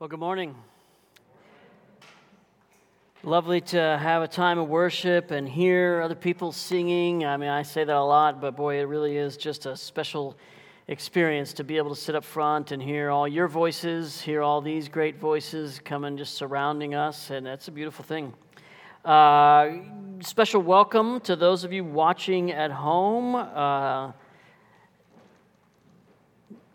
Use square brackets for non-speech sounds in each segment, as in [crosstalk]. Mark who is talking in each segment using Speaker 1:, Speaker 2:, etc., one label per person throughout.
Speaker 1: Well, good morning. Lovely to have a time of worship and hear other people singing. I mean, I say that a lot, but boy, it really is just a special experience to be able to sit up front and hear all your voices, hear all these great voices coming just surrounding us, and that's a beautiful thing. Uh, special welcome to those of you watching at home. Uh,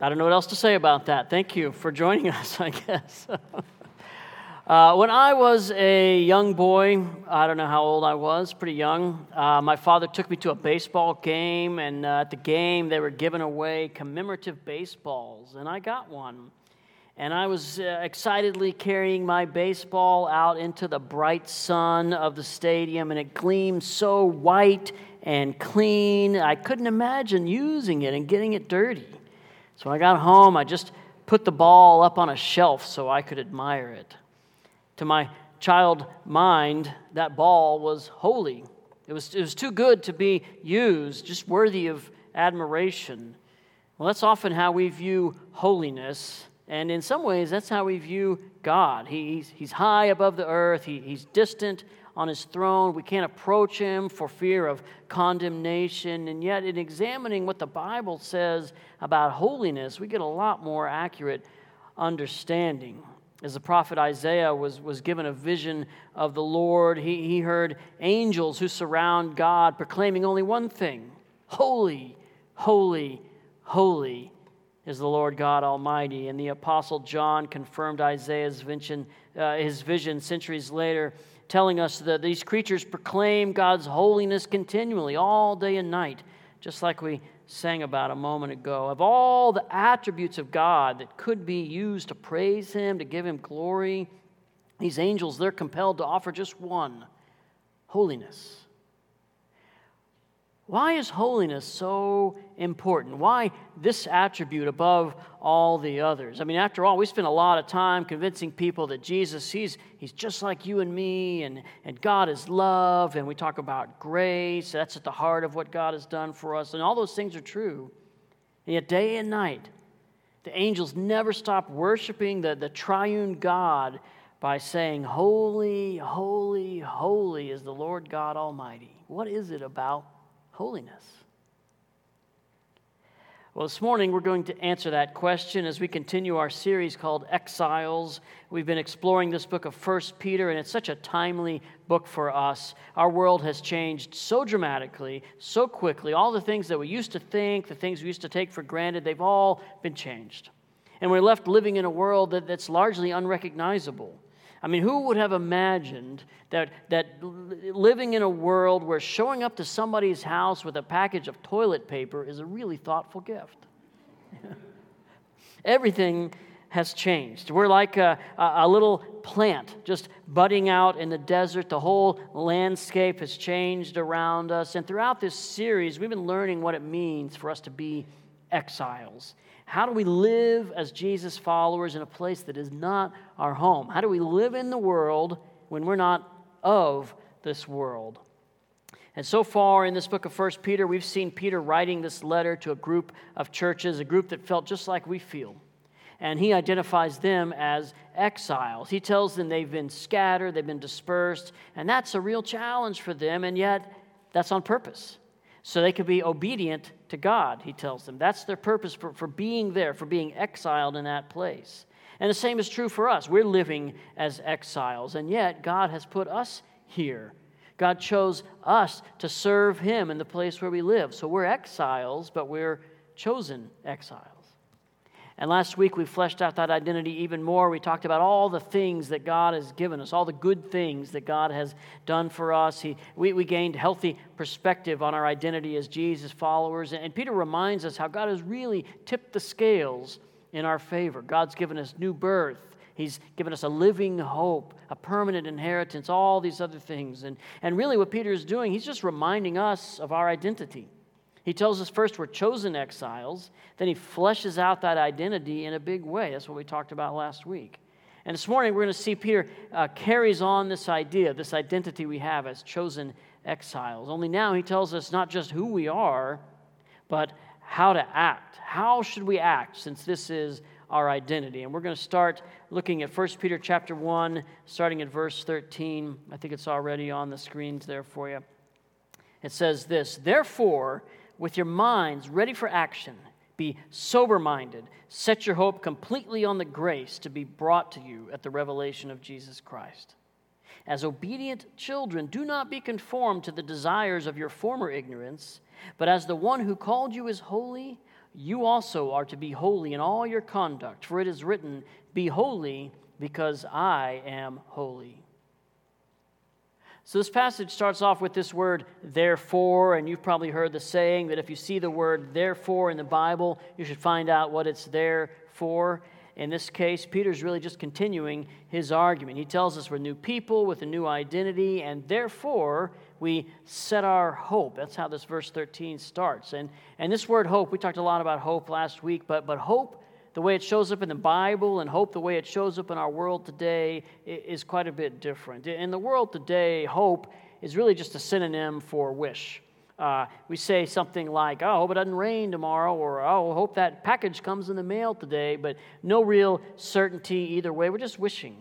Speaker 1: I don't know what else to say about that. Thank you for joining [laughs] us, I guess. [laughs] uh, when I was a young boy, I don't know how old I was, pretty young, uh, my father took me to a baseball game, and uh, at the game, they were giving away commemorative baseballs, and I got one. And I was uh, excitedly carrying my baseball out into the bright sun of the stadium, and it gleamed so white and clean. I couldn't imagine using it and getting it dirty. So when I got home, I just put the ball up on a shelf so I could admire it. To my child mind, that ball was holy. It was, it was too good to be used, just worthy of admiration. Well, that's often how we view holiness. And in some ways, that's how we view God. He's, he's high above the earth, he, he's distant on his throne. We can't approach him for fear of condemnation. And yet, in examining what the Bible says about holiness, we get a lot more accurate understanding. As the prophet Isaiah was, was given a vision of the Lord, he, he heard angels who surround God proclaiming only one thing Holy, holy, holy is the Lord God Almighty. And the Apostle John confirmed Isaiah's vision, uh, his vision centuries later telling us that these creatures proclaim God's holiness continually, all day and night, just like we sang about a moment ago. Of all the attributes of God that could be used to praise Him, to give Him glory, these angels, they're compelled to offer just one holiness. Why is holiness so important? Why this attribute above all the others? I mean, after all, we spend a lot of time convincing people that Jesus, he's, he's just like you and me, and, and God is love, and we talk about grace. That's at the heart of what God has done for us, and all those things are true. And yet, day and night, the angels never stop worshiping the, the triune God by saying, Holy, holy, holy is the Lord God Almighty. What is it about holiness? Well, this morning we're going to answer that question as we continue our series called Exiles. We've been exploring this book of First Peter, and it's such a timely book for us. Our world has changed so dramatically, so quickly. All the things that we used to think, the things we used to take for granted, they've all been changed. And we're left living in a world that, that's largely unrecognizable. I mean, who would have imagined that, that living in a world where showing up to somebody's house with a package of toilet paper is a really thoughtful gift? [laughs] Everything has changed. We're like a, a, little plant just budding out in the desert. The whole landscape has changed around us. And throughout this series, we've been learning what it means for us to be exiles. How do we live as Jesus followers in a place that is not our home? How do we live in the world when we're not of this world? And so far in this book of First Peter, we've seen Peter writing this letter to a group of churches, a group that felt just like we feel. And he identifies them as exiles. He tells them they've been scattered, they've been dispersed, and that's a real challenge for them, and yet that's on purpose so they could be obedient to God, he tells them. That's their purpose for, for being there, for being exiled in that place. And the same is true for us. We're living as exiles, and yet God has put us here. God chose us to serve Him in the place where we live. So we're exiles, but we're chosen exiles. And last week we fleshed out that identity even more. We talked about all the things that God has given us, all the good things that God has done for us. He, we, we gained healthy perspective on our identity as Jesus followers. And, Peter reminds us how God has really tipped the scales in our favor. God's given us new birth. He's given us a living hope, a permanent inheritance, all these other things. And, and really, what Peter is doing, he's just reminding us of our identity. He tells us first we're chosen exiles, then he fleshes out that identity in a big way. That's what we talked about last week. And this morning we're going to see Peter uh, carries on this idea, this identity we have as chosen exiles. Only now he tells us not just who we are, but how to act. How should we act since this is our identity. And we're going to start looking at 1 Peter chapter 1, starting at verse 13. I think it's already on the screens there for you. It says this Therefore, with your minds ready for action, be sober minded, set your hope completely on the grace to be brought to you at the revelation of Jesus Christ. As obedient children, do not be conformed to the desires of your former ignorance, but as the one who called you is holy, you also are to be holy in all your conduct, for it is written, Be holy, because I am holy. So, this passage starts off with this word, therefore, and you've probably heard the saying that if you see the word therefore in the Bible, you should find out what it's there for. In this case, Peter's really just continuing his argument. He tells us we're new people with a new identity, and therefore we set our hope. That's how this verse 13 starts. And, and this word hope, we talked a lot about hope last week, but, but hope, the way it shows up in the Bible, and hope, the way it shows up in our world today, is quite a bit different. In the world today, hope is really just a synonym for wish. Uh, we say something like, oh, I hope it doesn't rain tomorrow, or oh, I hope that package comes in the mail today, but no real certainty either way. We're just wishing.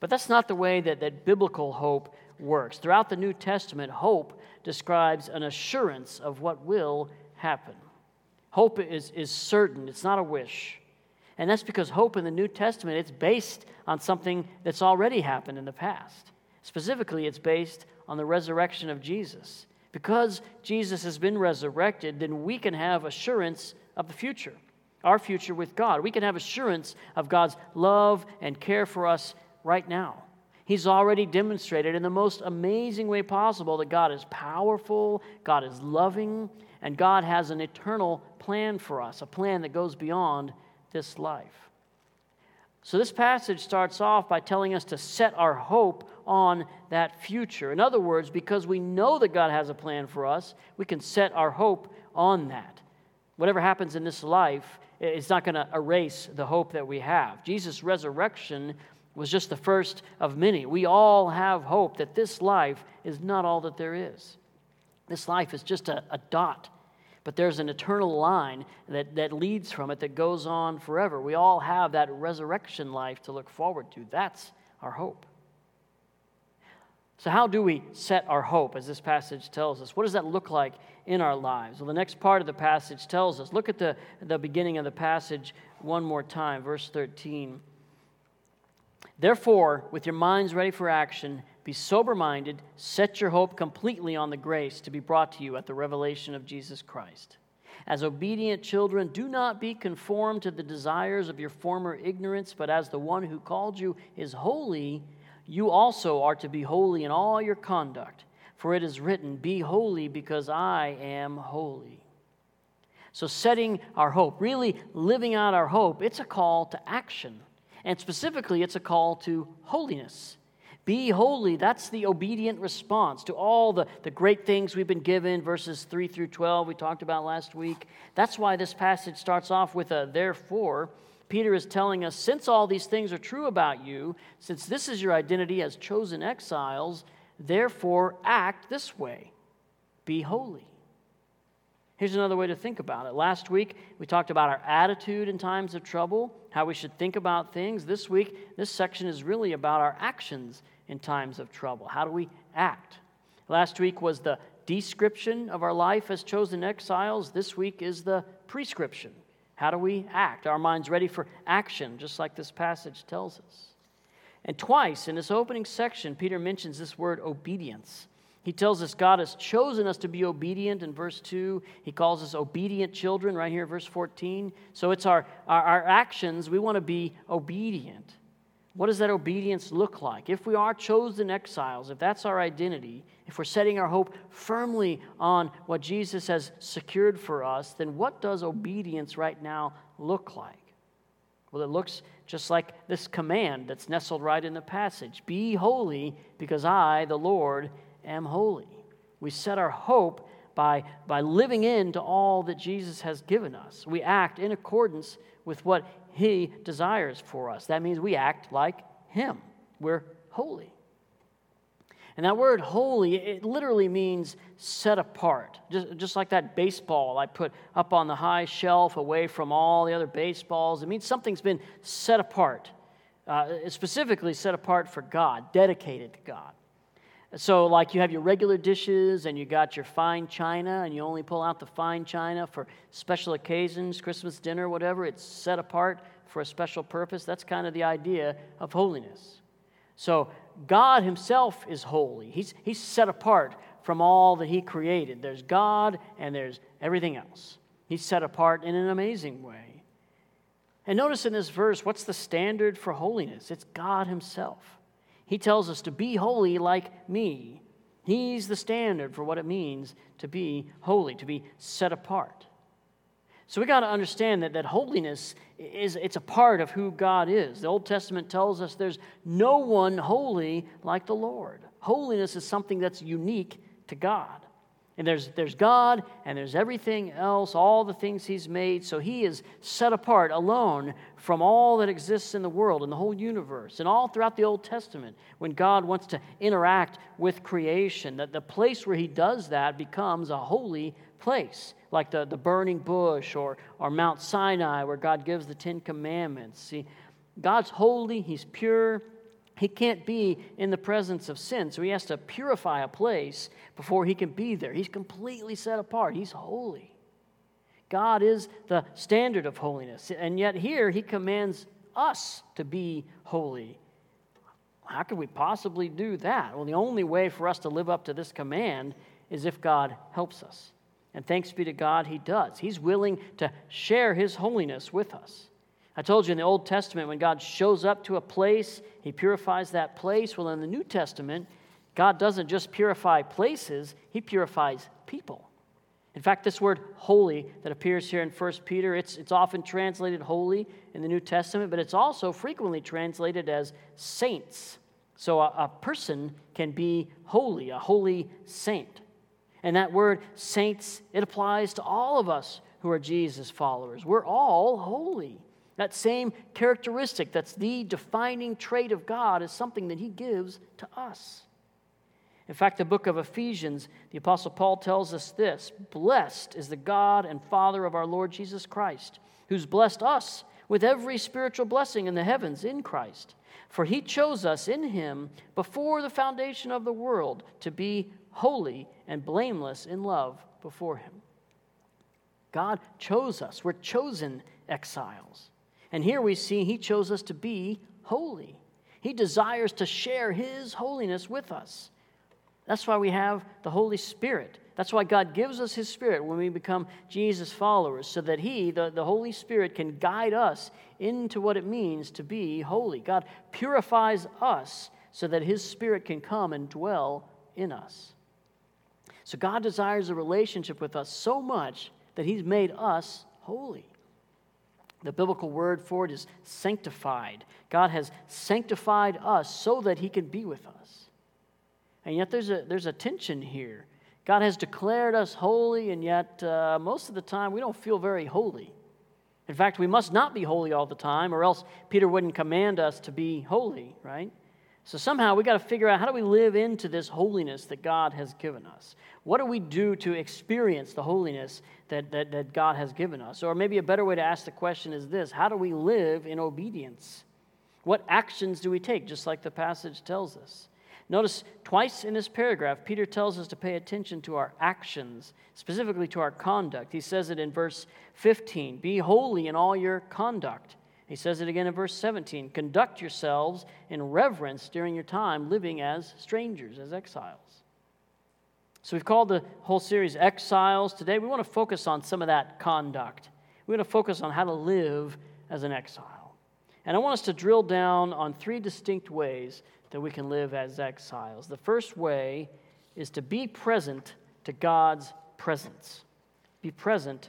Speaker 1: But that's not the way that, that biblical hope works. Throughout the New Testament, hope describes an assurance of what will happen. Hope is, is certain, it's not a wish. And that's because hope in the New Testament, it's based on something that's already happened in the past. Specifically, it's based on the resurrection of Jesus. Because Jesus has been resurrected, then we can have assurance of the future, our future with God. We can have assurance of God's love and care for us right now. He's already demonstrated in the most amazing way possible that God is powerful, God is loving, and God has an eternal plan for us, a plan that goes beyond this life. So, this passage starts off by telling us to set our hope on that future. In other words, because we know that God has a plan for us, we can set our hope on that. Whatever happens in this life, it's not going to erase the hope that we have. Jesus' resurrection was just the first of many. We all have hope that this life is not all that there is. This life is just a, a dot, but there's an eternal line that, that leads from it that goes on forever. We all have that resurrection life to look forward to. That's our hope. So, how do we set our hope, as this passage tells us? What does that look like in our lives? Well, the next part of the passage tells us. Look at the, the beginning of the passage one more time, verse 13. Therefore, with your minds ready for action, be sober minded, set your hope completely on the grace to be brought to you at the revelation of Jesus Christ. As obedient children, do not be conformed to the desires of your former ignorance, but as the one who called you is holy, you also are to be holy in all your conduct. For it is written, Be holy because I am holy. So, setting our hope, really living out our hope, it's a call to action. And specifically, it's a call to holiness. Be holy. That's the obedient response to all the, the great things we've been given, verses 3 through 12, we talked about last week. That's why this passage starts off with a therefore. Peter is telling us since all these things are true about you, since this is your identity as chosen exiles, therefore act this way be holy. Here's another way to think about it. Last week, we talked about our attitude in times of trouble, how we should think about things. This week, this section is really about our actions in times of trouble. How do we act? Last week was the description of our life as chosen exiles. This week is the prescription how do we act? Our minds ready for action, just like this passage tells us. And twice in this opening section, Peter mentions this word obedience. He tells us God has chosen us to be obedient in verse 2. He calls us obedient children right here, verse 14. So it's our, our, our actions, we want to be obedient. What does that obedience look like? If we are chosen exiles, if that's our identity, if we're setting our hope firmly on what Jesus has secured for us, then what does obedience right now look like? Well, it looks just like this command that's nestled right in the passage Be holy because I, the Lord, am holy. We set our hope by, by living into all that Jesus has given us. We act in accordance with what he desires for us. That means we act like Him. We're holy. And that word holy, it literally means set apart. Just, just like that baseball I put up on the high shelf away from all the other baseballs. It means something's been set apart, uh, specifically set apart for God, dedicated to God. So, like you have your regular dishes and you got your fine china, and you only pull out the fine china for special occasions, Christmas dinner, whatever, it's set apart for a special purpose. That's kind of the idea of holiness. So, God Himself is holy. He's, he's set apart from all that He created. There's God and there's everything else. He's set apart in an amazing way. And notice in this verse, what's the standard for holiness? It's God Himself. He tells us to be holy like me. He's the standard for what it means to be holy, to be set apart. So we got to understand that, that holiness is it's a part of who God is. The Old Testament tells us there's no one holy like the Lord. Holiness is something that's unique to God. And there's, there's God and there's everything else, all the things He's made. So He is set apart, alone from all that exists in the world, in the whole universe, and all throughout the Old Testament. When God wants to interact with creation, that the place where He does that becomes a holy place, like the, the burning bush or, or Mount Sinai, where God gives the Ten Commandments. See, God's holy, He's pure, he can't be in the presence of sin, so he has to purify a place before he can be there. He's completely set apart, he's holy. God is the standard of holiness, and yet here he commands us to be holy. How could we possibly do that? Well, the only way for us to live up to this command is if God helps us. And thanks be to God, he does. He's willing to share his holiness with us. I told you in the Old Testament, when God shows up to a place, he purifies that place. Well, in the New Testament, God doesn't just purify places, he purifies people. In fact, this word holy that appears here in 1 Peter, it's, it's often translated holy in the New Testament, but it's also frequently translated as saints. So a, a person can be holy, a holy saint. And that word saints, it applies to all of us who are Jesus followers. We're all holy. That same characteristic that's the defining trait of God is something that He gives to us. In fact, the book of Ephesians, the Apostle Paul tells us this Blessed is the God and Father of our Lord Jesus Christ, who's blessed us with every spiritual blessing in the heavens in Christ. For he chose us in him before the foundation of the world to be holy and blameless in love before him. God chose us. We're chosen exiles. And here we see he chose us to be holy. He desires to share his holiness with us. That's why we have the Holy Spirit. That's why God gives us his Spirit when we become Jesus followers, so that he, the, the Holy Spirit, can guide us into what it means to be holy. God purifies us so that his Spirit can come and dwell in us. So God desires a relationship with us so much that he's made us holy. The biblical word for it is sanctified. God has sanctified us so that He can be with us. And yet there's a, there's a tension here. God has declared us holy, and yet uh, most of the time we don't feel very holy. In fact, we must not be holy all the time, or else Peter wouldn't command us to be holy, right? So somehow we got to figure out how do we live into this holiness that God has given us? What do we do to experience the holiness that, that, that God has given us? Or maybe a better way to ask the question is this How do we live in obedience? What actions do we take, just like the passage tells us? Notice twice in this paragraph, Peter tells us to pay attention to our actions, specifically to our conduct. He says it in verse 15 Be holy in all your conduct. He says it again in verse 17 Conduct yourselves in reverence during your time living as strangers, as exiles. So we've called the whole series Exiles. Today we want to focus on some of that conduct. We want to focus on how to live as an exile. And I want us to drill down on three distinct ways that we can live as exiles. The first way is to be present to God's presence. Be present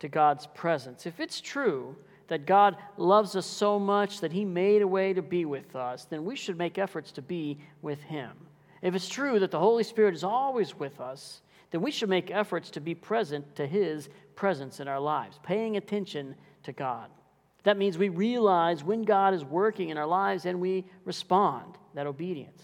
Speaker 1: to God's presence. If it's true that God loves us so much that He made a way to be with us, then we should make efforts to be with Him. If it's true that the Holy Spirit is always with us, then we should make efforts to be present to His presence in our lives, paying attention to God. That means we realize when God is working in our lives and we respond, that obedience.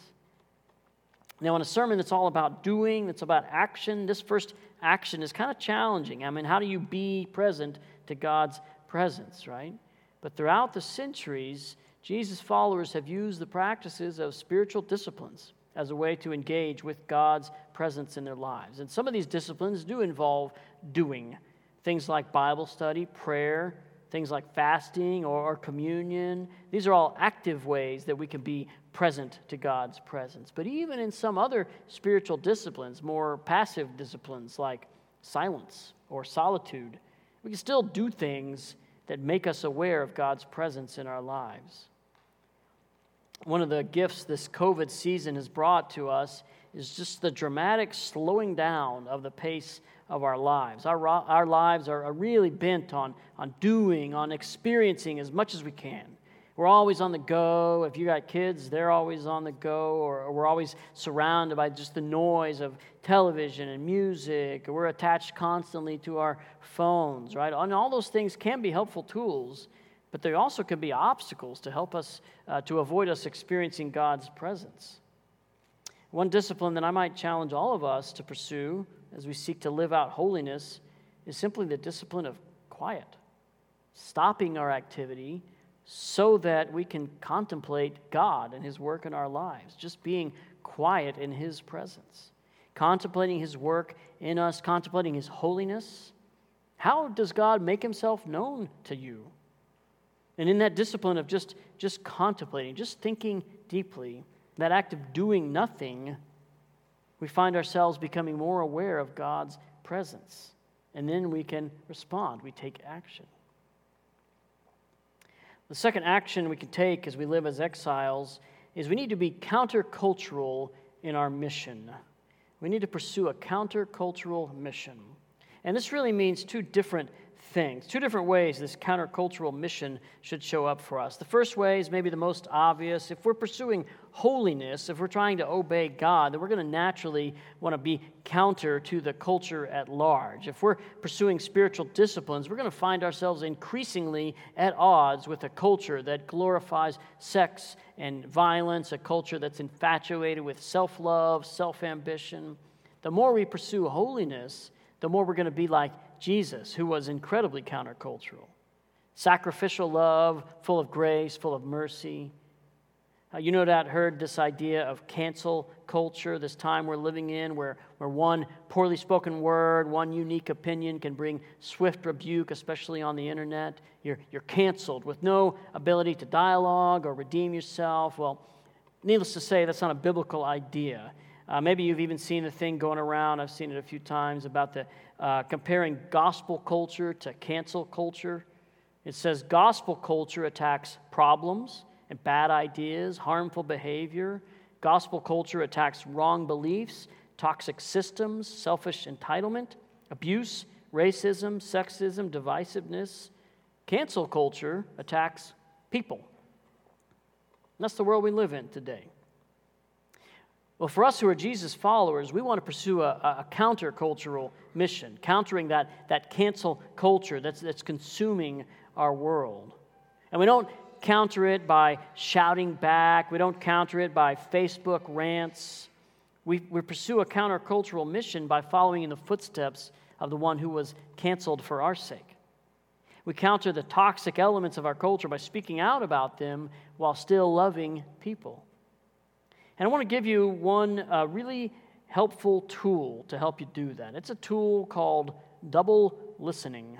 Speaker 1: Now, in a sermon that's all about doing, that's about action, this first action is kind of challenging. I mean, how do you be present to God's presence, right? But throughout the centuries, Jesus' followers have used the practices of spiritual disciplines as a way to engage with God's presence in their lives. And some of these disciplines do involve doing things like Bible study, prayer, things like fasting or, communion. These are all active ways that we can be present to God's presence. But even in some other spiritual disciplines, more passive disciplines like silence or solitude, we can still do things that make us aware of God's presence in our lives. One of the gifts this COVID season has brought to us is just the dramatic slowing down of the pace of our lives. Our, our lives are really bent on, on doing, on experiencing as much as we can. We're always on the go. If you got kids, they're always on the go, or, we're always surrounded by just the noise of television and music. We're attached constantly to our phones, right? And all those things can be helpful tools, but they also can be obstacles to help us uh, to avoid us experiencing God's presence. One discipline that I might challenge all of us to pursue as we seek to live out holiness is simply the discipline of quiet, stopping our activity so that we can contemplate God and His work in our lives, just being quiet in His presence, contemplating His work in us, contemplating His holiness. How does God make Himself known to you? And in that discipline of just, just contemplating, just thinking deeply, that act of doing nothing we find ourselves becoming more aware of God's presence. And then we can respond, we take action. The second action we can take as we live as exiles is we need to be countercultural in our mission. We need to pursue a countercultural mission. And this really means two different things, two different ways this countercultural mission should show up for us. The first way is maybe the most obvious. If we're pursuing holiness, if we're trying to obey God, then we're going to naturally want to be counter to the culture at large. If we're pursuing spiritual disciplines, we're going to find ourselves increasingly at odds with a culture that glorifies sex and violence, a culture that's infatuated with self love, self ambition. The more we pursue holiness, the more we're going to be like Jesus, who was incredibly countercultural. Sacrificial love, full of grace, full of mercy. Uh, you no doubt heard this idea of cancel culture, this time we're living in where, where one poorly spoken word, one unique opinion can bring swift rebuke, especially on the internet. You're, you're canceled with no ability to dialogue or redeem yourself. Well, needless to say, that's not a biblical idea. Uh, maybe you've even seen the thing going around, I've seen it a few times, about the uh, comparing gospel culture to cancel culture. It says gospel culture attacks problems and bad ideas, harmful behavior. Gospel culture attacks wrong beliefs, toxic systems, selfish entitlement, abuse, racism, sexism, divisiveness. Cancel culture attacks people. And that's the world we live in today. Well, for us who are Jesus followers, we want to pursue a, a countercultural mission, countering that, that cancel culture that's, that's consuming our world. And we don't counter it by shouting back, we don't counter it by Facebook rants. We, we pursue a countercultural mission by following in the footsteps of the one who was canceled for our sake. We counter the toxic elements of our culture by speaking out about them while still loving people. And I want to give you one uh, really helpful tool to help you do that. It's a tool called double listening.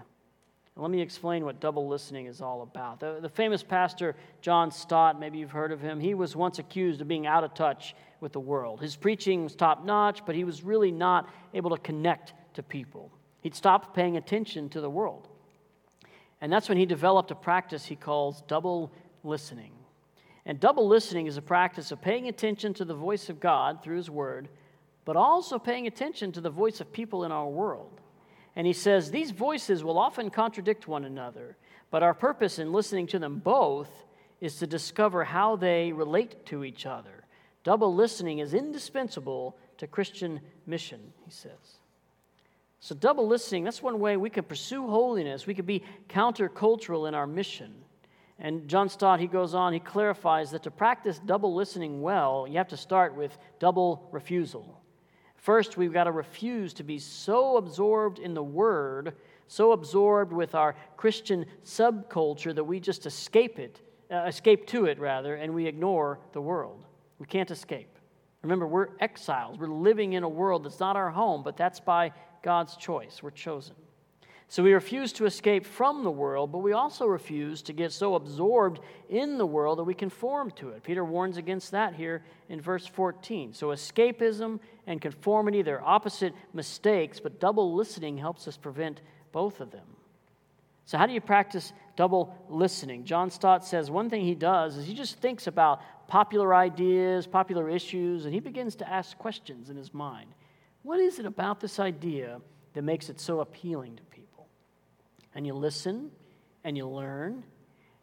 Speaker 1: Let me explain what double listening is all about. The, the, famous pastor John Stott, maybe you've heard of him, he was once accused of being out of touch with the world. His preaching was top notch, but he was really not able to connect to people. He'd stopped paying attention to the world. And that's when he developed a practice he calls double listening. And double listening is a practice of paying attention to the voice of God through His Word, but also paying attention to the voice of people in our world. And he says these voices will often contradict one another, but our purpose in listening to them both is to discover how they relate to each other. Double listening is indispensable to Christian mission, he says. So, double listening, that's one way we can pursue holiness. We can be countercultural in our mission. And John Stott, he goes on, he clarifies that to practice double listening well, you have to start with double refusal. First, we've got to refuse to be so absorbed in the Word, so absorbed with our Christian subculture that we just escape it, uh, escape to it rather, and we ignore the world. We can't escape. Remember, we're exiles. We're living in a world that's not our home, but that's by God's choice. We're chosen. So we refuse to escape from the world, but we also refuse to get so absorbed in the world that we conform to it. Peter warns against that here in verse 14. So escapism and conformity, they're opposite mistakes, but double listening helps us prevent both of them. So, how do you practice double listening? John Stott says one thing he does is he just thinks about popular ideas, popular issues, and he begins to ask questions in his mind. What is it about this idea that makes it so appealing to and you listen and you learn,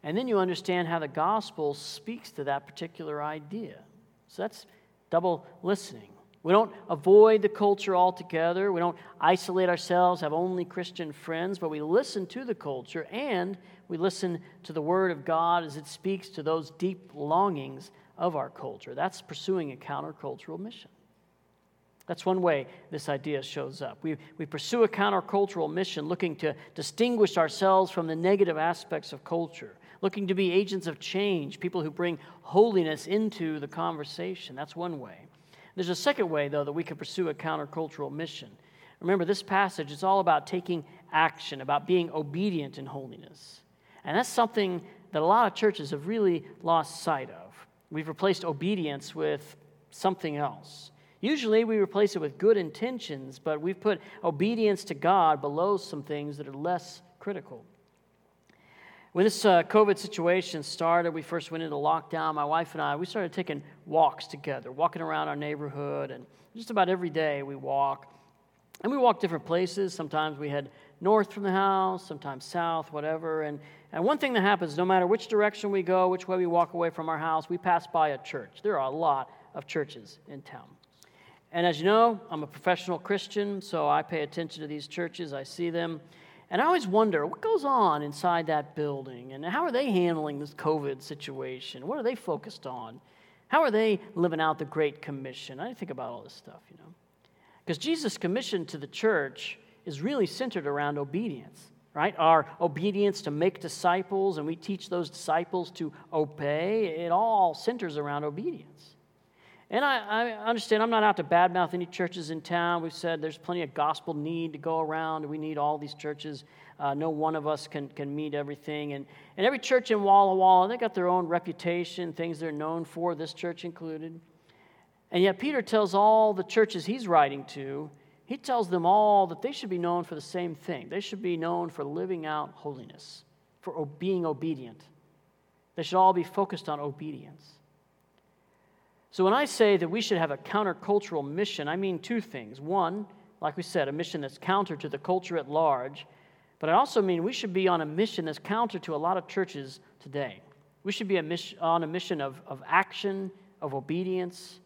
Speaker 1: and then you understand how the gospel speaks to that particular idea. So that's double listening. We don't avoid the culture altogether. We don't isolate ourselves, have only Christian friends, but we listen to the culture and we listen to the Word of God as it speaks to those deep longings of our culture. That's pursuing a countercultural mission. That's one way this idea shows up. We, we pursue a countercultural mission looking to distinguish ourselves from the negative aspects of culture, looking to be agents of change, people who bring holiness into the conversation. That's one way. There's a second way, though, that we can pursue a countercultural mission. Remember, this passage is all about taking action, about being obedient in holiness. And that's something that a lot of churches have really lost sight of. We've replaced obedience with something else. Usually we replace it with good intentions, but we've put obedience to God below some things that are less critical. When this uh, COVID situation started, we first went into lockdown. My wife and I, we started taking walks together, walking around our neighborhood, and just about every day we walk. And we walk different places. Sometimes we head north from the house, sometimes south, whatever. And, and one thing that happens, no matter which direction we go, which way we walk away from our house, we pass by a church. There are a lot of churches in town. And as you know, I'm a professional Christian, so I pay attention to these churches, I see them. And I always wonder what goes on inside that building and how are they handling this COVID situation? What are they focused on? How are they living out the Great Commission? I think about all this stuff, you know. Because Jesus' commission to the church is really centered around obedience, right? Our obedience to make disciples, and we teach those disciples to obey. It all centers around obedience. And I, I, understand I'm not out to badmouth any churches in town. We've said there's plenty of gospel need to go around. We need all these churches. Uh, no one of us can, can meet everything. And, and every church in Walla Walla, they got their own reputation, things they're known for, this church included. And yet, Peter tells all the churches he's writing to, he tells them all that they should be known for the same thing. They should be known for living out holiness, for being obedient. They should all be focused on obedience. So when I say that we should have a countercultural mission, I mean two things. One, like we said, a mission that's counter to the culture at large, but I also mean we should be on a mission that's counter to a lot of churches today. We should be a on a mission of, of action, of obedience.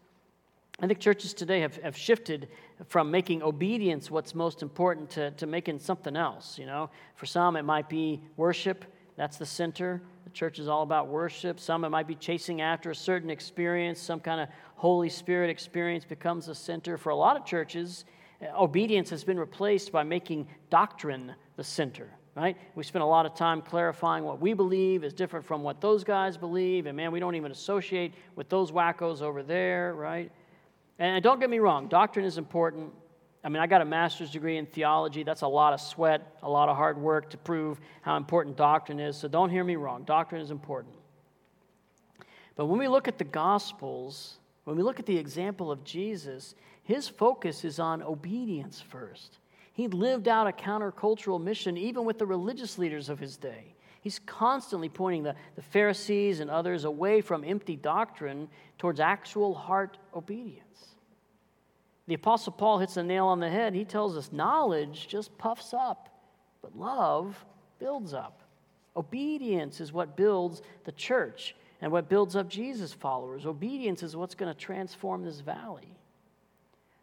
Speaker 1: I think churches today have, have shifted from making obedience what's most important to, to making something else. You know, for some it might be worship, that's the center. The church is all about worship. Some it might be chasing after a certain experience, some kind of Holy Spirit experience becomes the center. For a lot of churches, uh, obedience has been replaced by making doctrine the center, right? We spend a lot of time clarifying what we believe is different from what those guys believe, and man, we don't even associate with those wackos over there, right? And don't get me wrong, doctrine is important. I mean, I got a master's degree in theology. That's a lot of sweat, a lot of hard work to prove how important doctrine is. So don't hear me wrong. Doctrine is important. But when we look at the Gospels, when we look at the example of Jesus, his focus is on obedience first. He lived out a countercultural mission even with the religious leaders of his day. He's constantly pointing the, the Pharisees and others away from empty doctrine towards actual heart obedience. The Apostle Paul hits the nail on the head. He tells us knowledge just puffs up, but love builds up. Obedience is what builds the church and what builds up Jesus' followers. Obedience is what's going to transform this valley.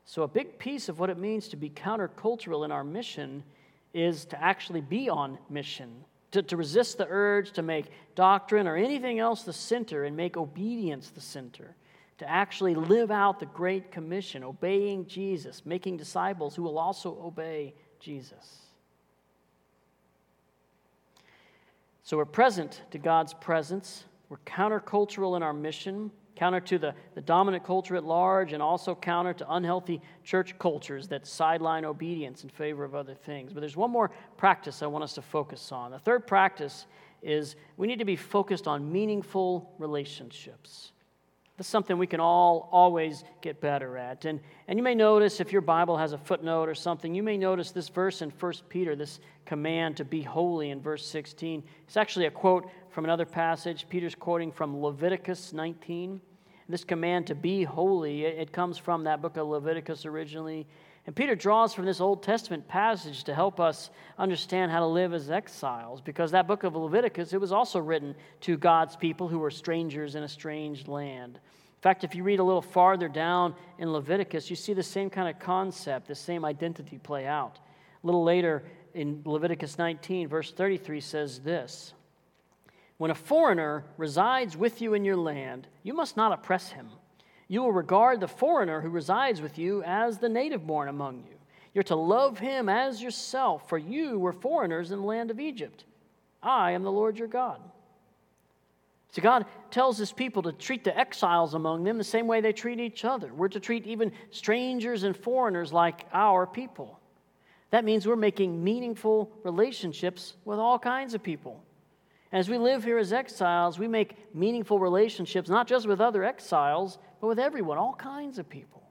Speaker 1: So, a big piece of what it means to be countercultural in our mission is to actually be on mission to, to resist the urge to make doctrine or anything else the center and make obedience the center, to actually live out the Great Commission, obeying Jesus, making disciples who will also obey Jesus. So we're present to God's presence, we're countercultural in our mission counter to the, the dominant culture at large, and also counter to unhealthy church cultures that sideline obedience in favor of other things. But there's one more practice I want us to focus on. The third practice is we need to be focused on meaningful relationships. That's something we can all always get better at. And, and you may notice if your Bible has a footnote or something, you may notice this verse in 1 Peter, this command to be holy in verse 16. It's actually a quote from another passage. Peter's quoting from Leviticus 19. This command to be holy, it comes from that book of Leviticus originally. And Peter draws from this Old Testament passage to help us understand how to live as exiles, because that book of Leviticus, it was also written to God's people who were strangers in a strange land. In fact, if you read a little farther down in Leviticus, you see the same kind of concept, the same identity play out. A little later in Leviticus 19, verse 33 says this when a foreigner resides with you in your land, you must not oppress him. You will regard the foreigner who resides with you as the native born among you. You're to love him as yourself, for you were foreigners in the land of Egypt. I am the Lord your God. So God tells his people to treat the exiles among them the same way they treat each other. We're to treat even strangers and foreigners like our people. That means we're making meaningful relationships with all kinds of people. As we live here as exiles, we make meaningful relationships, not just with other exiles, but with everyone, all kinds of people.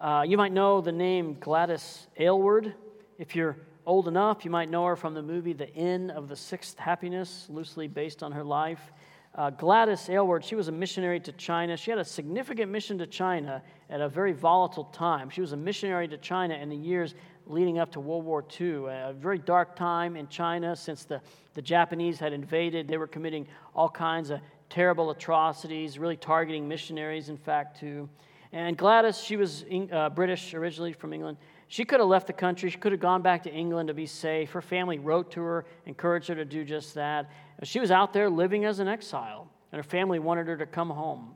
Speaker 1: Uh, you might know the name Gladys Aylward. If you're old enough, you might know her from the movie The Inn of the Sixth Happiness, loosely based on her life. Uh, Gladys Aylward, she was a missionary to China. She had a significant mission to China at a very volatile time. She was a missionary to China in the years leading up to World War II, a very dark time in China since the, the Japanese had invaded. They were committing all kinds of terrible atrocities, really targeting missionaries, in fact, too. And Gladys, she was uh, British originally from England. She could have left the country. She could have gone back to England to be safe. Her family wrote to her, encouraged her to do just that. She was out there living as an exile, and her family wanted her to come home.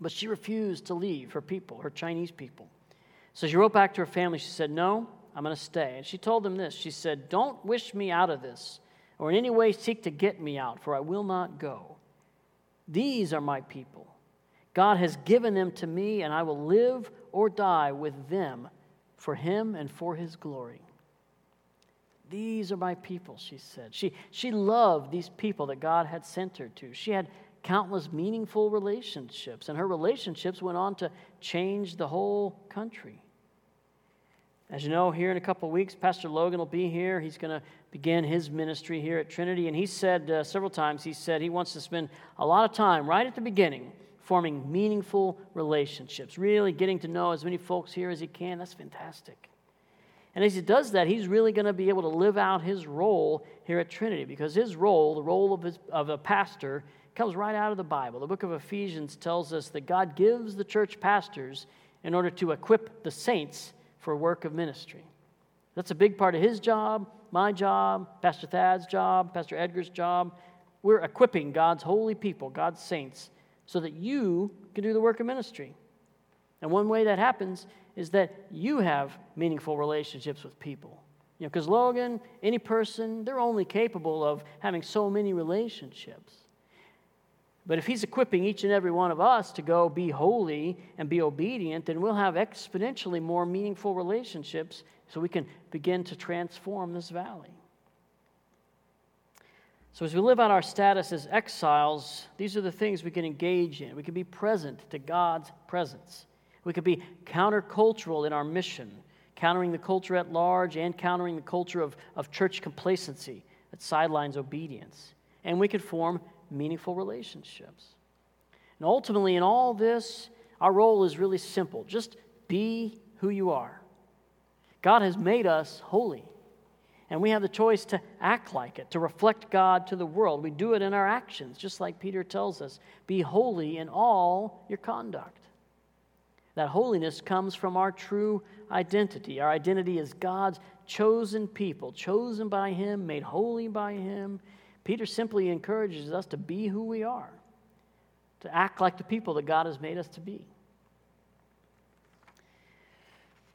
Speaker 1: But she refused to leave her people, her Chinese people. So she wrote back to her family. She said, No, I'm going to stay. And she told them this She said, Don't wish me out of this, or in any way seek to get me out, for I will not go. These are my people. God has given them to me, and I will live or die with them for him and for his glory. These are my people, she said. She, she loved these people that God had sent her to. She had countless meaningful relationships, and her relationships went on to change the whole country. As you know, here in a couple of weeks, Pastor Logan will be here. He's going to begin his ministry here at Trinity. And he said uh, several times, he said he wants to spend a lot of time right at the beginning forming meaningful relationships, really getting to know as many folks here as he can. That's fantastic. And as he does that, he's really going to be able to live out his role here at Trinity because his role, the role of, his, of a pastor, comes right out of the Bible. The book of Ephesians tells us that God gives the church pastors in order to equip the saints for work of ministry. That's a big part of his job, my job, Pastor Thad's job, Pastor Edgar's job. We're equipping God's holy people, God's saints, so that you can do the work of ministry. And one way that happens is that you have meaningful relationships with people. You know, because Logan, any person, they're only capable of having so many relationships. But if he's equipping each and every one of us to go be holy and be obedient, then we'll have exponentially more meaningful relationships so we can begin to transform this valley. So, as we live out our status as exiles, these are the things we can engage in. We can be present to God's presence. We can be countercultural in our mission, countering the culture at large and countering the culture of, of church complacency that sidelines obedience. And we could form meaningful relationships. And ultimately, in all this, our role is really simple just be who you are. God has made us holy, and we have the choice to act like it, to reflect God to the world. We do it in our actions, just like Peter tells us be holy in all your conduct. That holiness comes from our true identity. Our identity is God's chosen people, chosen by Him, made holy by Him. Peter simply encourages us to be who we are, to act like the people that God has made us to be.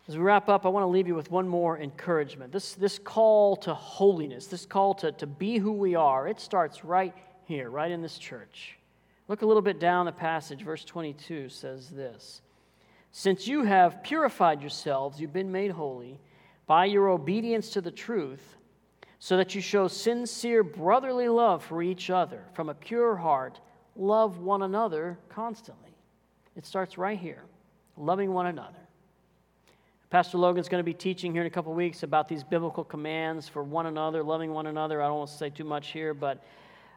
Speaker 1: As we wrap up, I want to leave you with one more encouragement. This, this call to holiness, this call to, to be who we are, it starts right here, right in this church. Look a little bit down the passage. Verse 22 says this Since you have purified yourselves, you've been made holy by your obedience to the truth, so that you show sincere brotherly love for each other from a pure heart, love one another constantly. It starts right here, loving one another. Pastor Logan's going to be teaching here in a couple weeks about these biblical commands for one another, loving one another. I don't want to say too much here, but,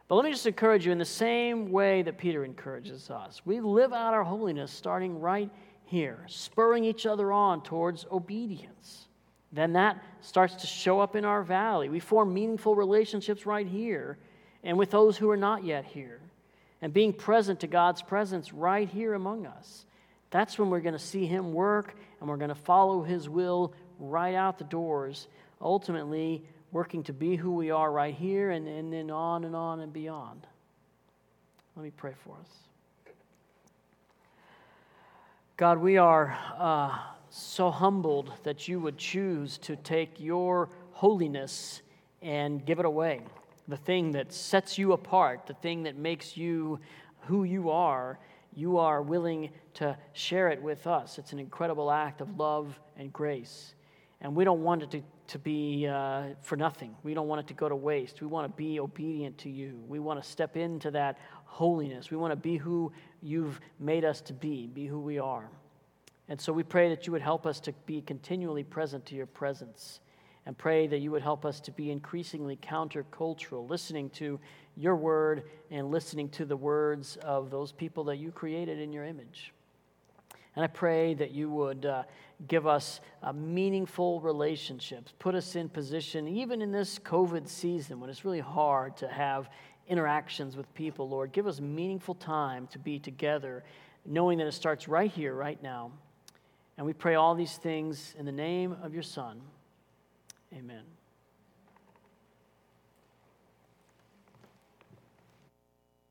Speaker 1: but let me just encourage you in the same way that Peter encourages us. We live out our holiness starting right here, spurring each other on towards obedience. Then that starts to show up in our valley. We form meaningful relationships right here and with those who are not yet here, and being present to God's presence right here among us. That's when we're going to see Him work and we're going to follow His will right out the doors, ultimately working to be who we are right here and, and then on and on and beyond. Let me pray for us. God, we are uh, so humbled that you would choose to take your holiness and give it away. The thing that sets you apart, the thing that makes you who you are you are willing to share it with us. It's an incredible act of love and grace. And we don't want it to, to be uh, for nothing. We don't want it to go to waste. We want to be obedient to you. We want to step into that holiness. We want to be who you've made us to be, be who we are. And so we pray that you would help us to be continually present to your presence and pray that you would help us to be increasingly countercultural, listening to your word and listening to the words of those people that you created in your image. And I pray that you would uh, give us uh, meaningful relationships, put us in position, even in this COVID season when it's really hard to have interactions with people, Lord. Give us meaningful time to be together, knowing that it starts right here, right now. And we pray all these things in the name of your Son. Amen.